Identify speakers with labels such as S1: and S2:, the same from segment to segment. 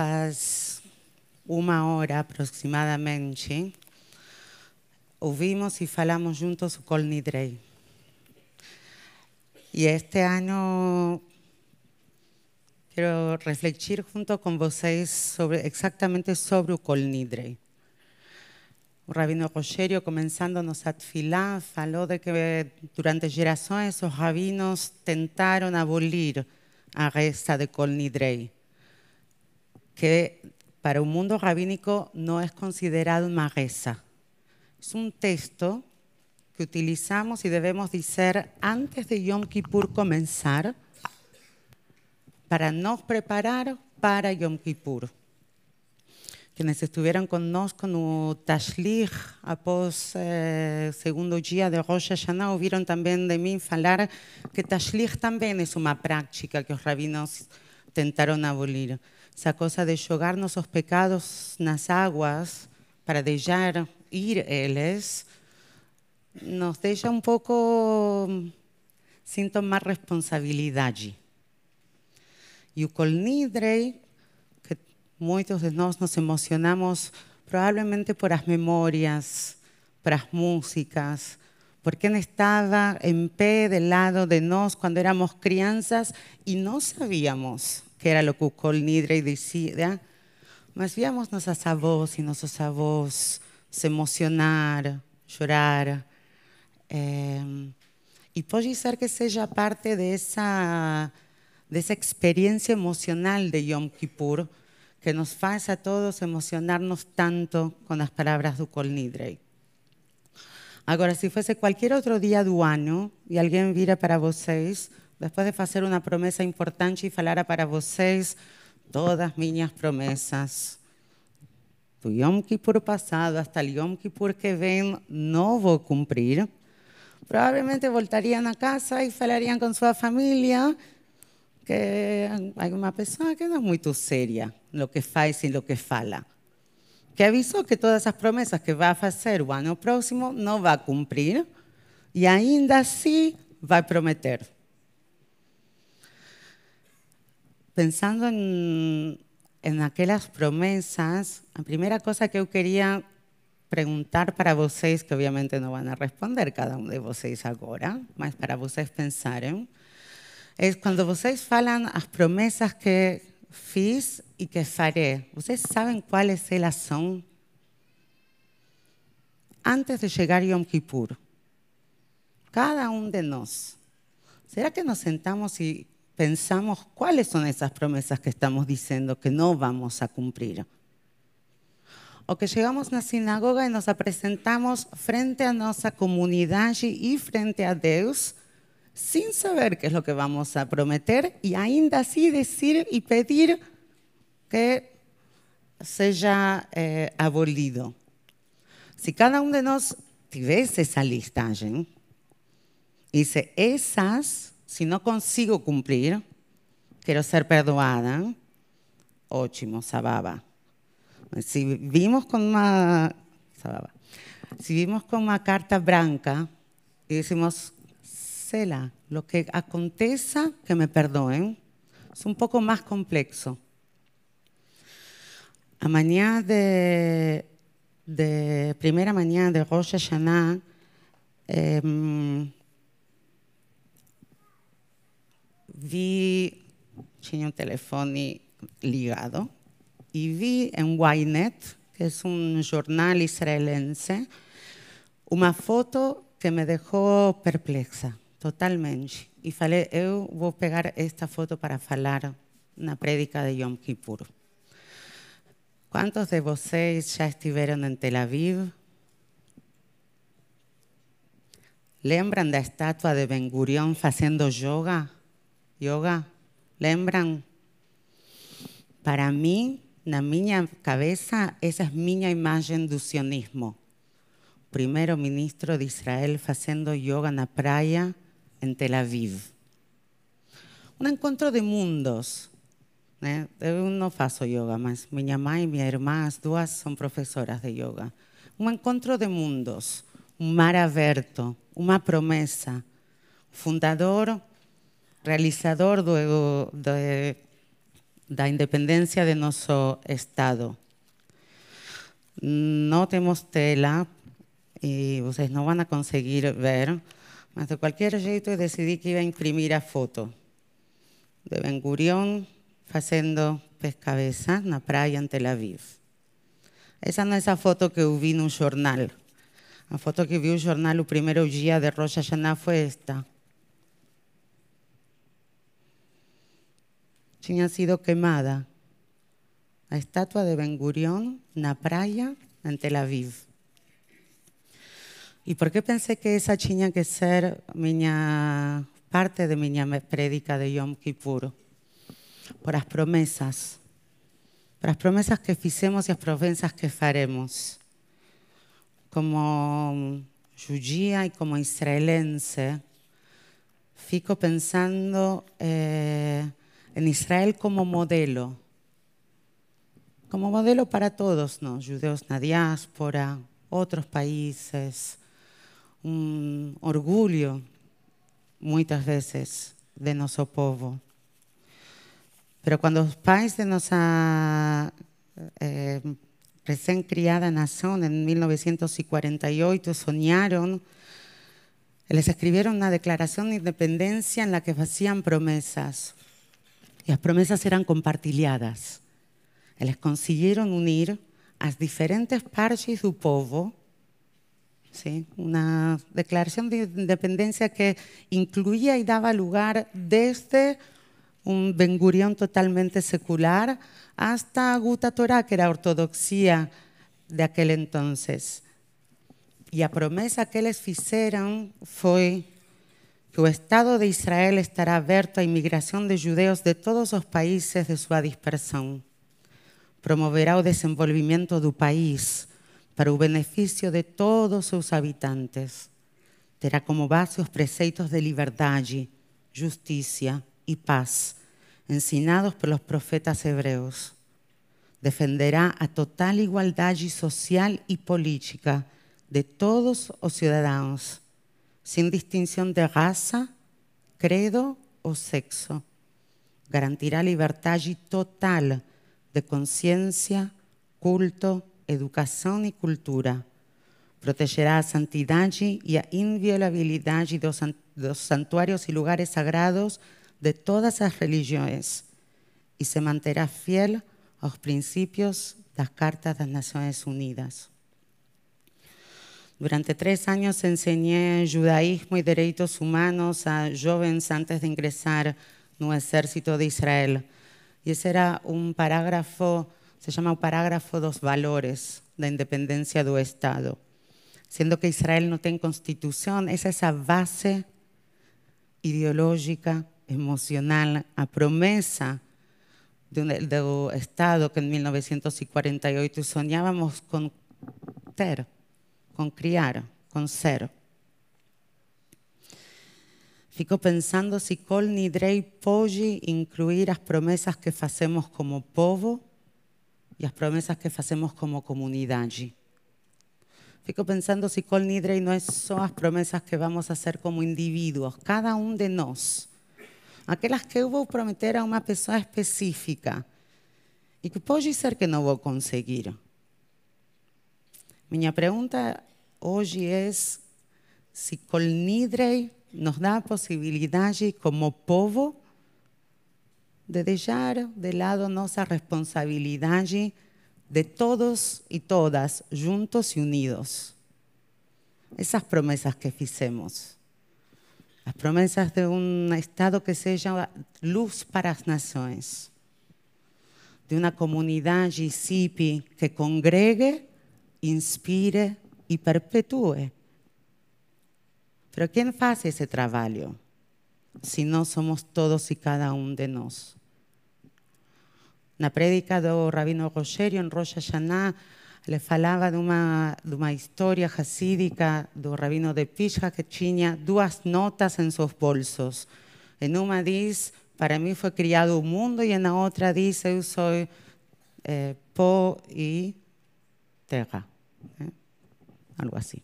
S1: faz uma hora aproximadamente, ouvimos e falamos juntos o Kol Nidrei. E este ano quero refletir junto com vocês sobre, exatamente sobre o Nidrei. O Rabino Rogério, começando no Satfilá, falou de que durante gerações os rabinos tentaram abolir a reza de Kol Nidrei, que para o mundo rabínico não é considerado uma reza. É um texto que utilizamos e devemos dizer antes de Yom Kippur começar para nos preparar para Yom Kippur. Quienes estuvieron conosco no Tashlich após eh, segundo dia de Rosh Hashanah ouviram também de mim falar que Tashlich também é uma prática que os rabinos tentaram abolir. Essa coisa de jogar nossos pecados nas águas para deixar ir eles nos deixa um pouco sem tomar responsabilidade. E o Kol Nidrei muitos de nós nos emocionamos provavelmente por as memórias, por as músicas, por quem estava em pé del lado de nós quando éramos crianças e não sabíamos que era o que o Kol Nidrei dizia, mas víamos nossas avós e nossos avós se emocionar, chorar. É, e ser que seja parte dessa, dessa experiência emocional de Yom Kippur, que nos faz a todos emocionarnos tanto com as palavras do Kol Nidrei. Agora, se fosse qualquer outro dia do ano e alguém vira para vocês, depois de fazer uma promessa importante e falar para vocês todas minhas promessas, do Yom Kippur passado hasta o Yom Kippur que vem, não vou cumprir, provavelmente voltariam a casa e falariam com sua família que hay una persona que no es muy seria lo que faz y lo que fala. Que avisó que todas esas promesas que va a hacer o ano próximo no va a cumplir y ainda así va a prometer. Pensando en, aquelas promesas, a primeira cosa que eu queria perguntar para vocês, que obviamente não vão responder cada um de vocês agora, mas para vocês pensarem, é quando vocês falam as promessas que fiz e que farei. Vocês sabem quais elas são? Antes de chegar Yom Kippur, cada um de nós, será que nos sentamos e pensamos quais são essas promessas que estamos dizendo que não vamos a cumprir? Ou que chegamos na sinagoga e nos apresentamos frente à nossa comunidade e frente a Deus sin saber qué es lo que vamos a prometer y ainda así decir y pedir que sea eh, abolido. Si cada uno de nosotros tuviese esa listaje, dice, esas, si no consigo cumplir, quiero ser perdoada, ótimo, sababa. Si vimos con una, sababa. Si vimos con una carta blanca y decimos, lo que aconteça, que me perdoen, es un poco más complejo. A manhã de, de primeira manhã de Rosh Hashanah, eh, vi, tinha um telefone ligado, e vi em Ynet, que é um jornal israelense, uma foto que me deixou perplexa. Totalmente. E falei, eu vou pegar esta foto para falar na prédica de Yom Kippur. Quantos de vocês já estiveram em Tel Aviv? Lembram da estátua de Ben Gurion fazendo yoga? Yoga? Lembram? Para mim, na minha cabeça, essa é minha imagem do sionismo. Primeiro ministro de Israel fazendo yoga na praia en Tel Aviv. Un encuentro de mundos. Né? Eu não faço yoga, mas minha mãe e minha irmã, as duas, são professoras de yoga. Um encontro de mundos, um mar aberto, uma promessa. Fundador, realizador do, do, da independencia de nuestro Estado. No tenemos tela y ustedes no van a conseguir ver, mas de cualquier jeito decidí que iba a imprimir a foto de Ben Gurión haciendo pescabeza na praia en Tel Aviv. Esa no es la foto que vi en un jornal. La foto que vi en un jornal el primer día de Rosh Hashanah fue esta. Tinha sido quemada la estatua de Ben Gurión na praia en Tel Aviv. ¿Y por qué pensé que esa tenía que ser miña parte de mi prédica de Yom Kippur? Por las promesas. Por las promesas que fizemos y las promesas que faremos. Como judía y como israelense, fico pensando eh, en Israel como modelo. Como modelo para todos, ¿no? Judeos na diáspora, otros países, un orgullo muchas veces de nuestro pueblo. Pero cuando los pais de nuestra eh, recién criada nación en 1948 soñaron, les escribieron una declaración de independencia en la que hacían promesas. Las promesas eran compartilladas. Les consiguieron unir a diferentes partes del pueblo ¿sí? una declaración de independencia que incluía y daba lugar desde un Ben totalmente secular hasta Guta Torah, que era ortodoxia de aquel entonces. Y a promesa que les hicieron fue el Estado de Israel estará abierto a inmigración de judeos de todos los países de su dispersión. Promoverá el desenvolvimiento del país, para el beneficio de todos sus habitantes. Terá como base los preceitos de libertad, justicia y paz, ensinados por los profetas hebreos. Defenderá a total igualdad social y política de todos los ciudadanos, sin distinción de raza, credo o sexo. Garantirá libertad total de conciencia, culto educación y cultura. Protegerá a santidad y a inviolabilidad de los santuarios y lugares sagrados de todas las religiones y se mantendrá fiel a los principios de las Cartas de las Naciones Unidas. Durante tres años enseñé judaísmo y derechos humanos a jóvenes antes de ingresar el ejército de Israel. Y ese era un parágrafo se llama el parágrafo dos valores la independencia del Estado. Siendo que Israel no tiene constitución, es esa base ideológica, emocional, a promesa del Estado que en 1948 soñábamos con ter, con criar, con ser. Fico pensando si Col Nidrei puede incluir las promesas que hacemos como povo y las promesas que hacemos como comunidad. Fico pensando si Col Nidrei no es solo las promesas que vamos a hacer como individuos, cada uno de nosotros. Aquellas que hubo prometer a una persona específica y que puede ser que no voy a conseguir. Mi pregunta hoy es si Col Nidrei nos da posibilidad como povo de dejar de lado nuestra responsabilidad de todos y todas, juntos y unidos. Esas promesas que hicimos. Las promesas de un Estado que sea luz para las naciones. De una comunidad GCP que congregue, inspire y perpetúe. Pero ¿quién hace ese trabajo? Si no somos todos y cada uno de nosotros na prédica do Rabino Rogerio en Rosh Hashanah le una, de una historia hasídica do Rabino de Pisha que tinha duas notas en sus bolsos. En una dice, para mí fue criado un mundo, y en la otra dice, yo soy eh, po y terra. ¿eh? Algo así.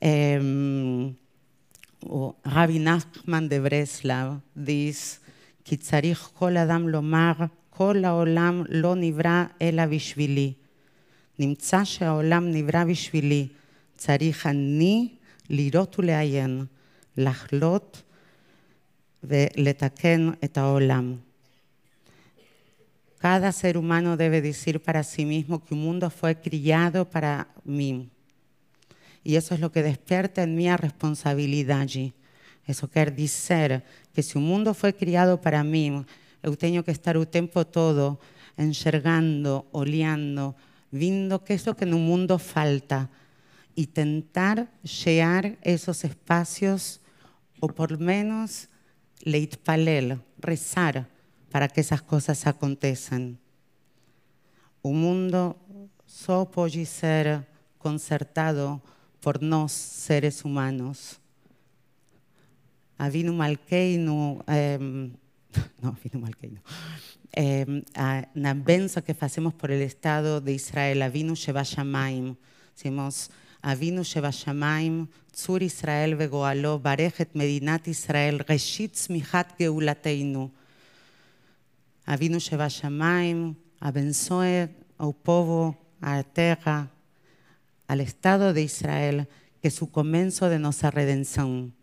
S1: Eh, Rabbi Nachman de Breslav dice, כי צריך כל אדם לומר כל העולם לא נברא אלא בשבילי. נמצא שהעולם נברא בשבילי. צריך אני לראות ולעיין, לחלות ולתקן את העולם. Cada ser humano debe decir para sí mismo que un mundo fue criado para mí. y eso es lo que despierta en mí a responsabilidad allí. Eso quer dizer que se o mundo foi criado para mim, eu tenho que estar o tempo todo enxergando, olhando, vindo que isso que no mundo falta e tentar chegar esos espacios ou por menos leitpalel, rezar para que essas coisas aconteçam. O mundo só pode ser consertado por nós, seres humanos. Avinu Malkeinu, eh, no, Avinu Malkeinu, eh, na benção que fazemos por el Estado de Israel, Avinu Sheba Shamaim, decimos, Avinu Sheba Shamaim, Tzur Israel vegoalo, Barechet Medinat Israel, Reshit Smichat Geulateinu. Avinu Sheba Shamaim, abençoe ao povo, à terra, al Estado de Israel, que su comienzo de nuestra redención.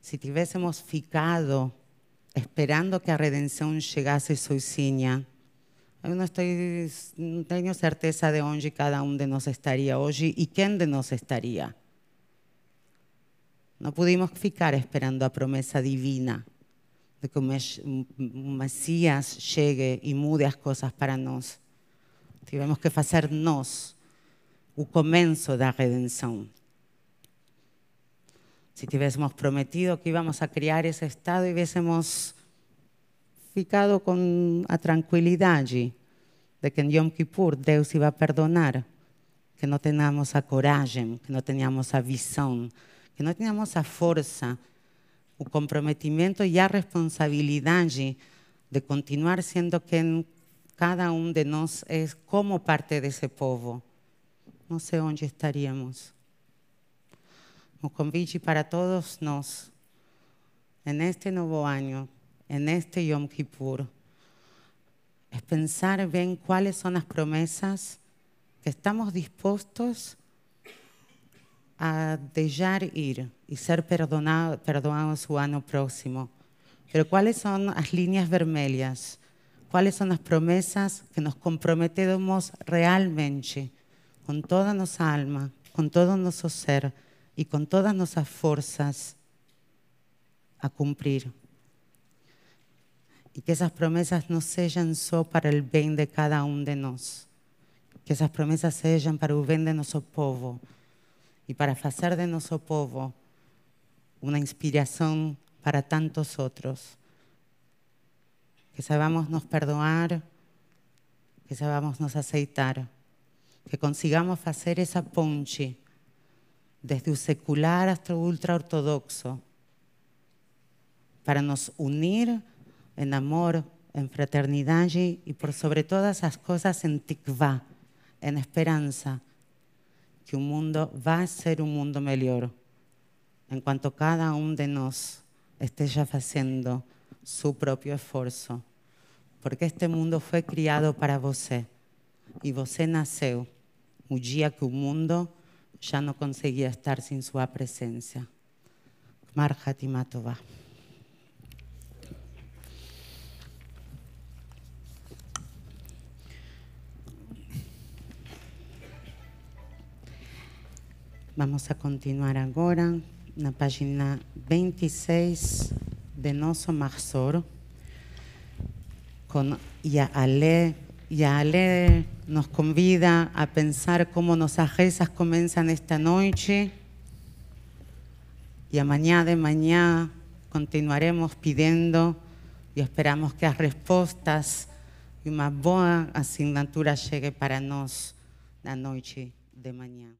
S1: Si tuviésemos ficado esperando que a redención llegase sozinha, eu não, estoy, não tenho certeza de onde cada um de nós estaria hoje e quem de nós estaria. Não pudimos ficar esperando a promessa divina de que o Messias chegue e mude as coisas para nós. Tivemos que fazer nós o comienzo da redenção. Si tivéssemos prometido que íbamos a criar ese estado y hubiésemos ficado con a tranquilidade de que en Yom Kippur Deus iba a perdonar, que no teníamos a coragem, que no teníamos a visão, que no teníamos a força, o comprometimento e a responsabilidade de continuar sendo quem cada um de nós é como parte desse povo não sei onde estaríamos. Um convite para todos nós, neste novo ano, neste Yom Kippur, é pensar bem quais são as promessas que estamos dispostos a deixar ir e ser perdonados, perdonados o ano próximo. Pero quais são as linhas vermelhas? Quais são as promessas que nos comprometemos realmente? Con toda nuestra alma, con todo nuestro ser y con todas nuestras fuerzas a cumplir. Y que esas promesas no sean solo para el bien de cada uno de nosotros, que esas promesas sean para el bien de nuestro pueblo y para hacer de nuestro pueblo una inspiración para tantos otros. Que sabamos nos perdonar, que sabamos nos aceitar que consigamos hacer esa ponche desde el secular hasta el ultraortodoxo para nos unir en amor, en fraternidad y por sobre todas las cosas en tikva, en esperanza, que un mundo va a ser un mundo mejor en cuanto cada uno de nosotros esté ya haciendo su propio esfuerzo, porque este mundo fue criado para você y você nació o dia que o mundo já não conseguia estar sem sua presença. Marhat Matová. Vamos a continuar agora na página 26 de nosso Marsor, com Yaale Ale nos convida a pensar cómo nuestras rezas comienzan esta noche y a mañana de mañana continuaremos pidiendo y esperamos que las respuestas y una buena asignatura llegue para nos la noche de mañana.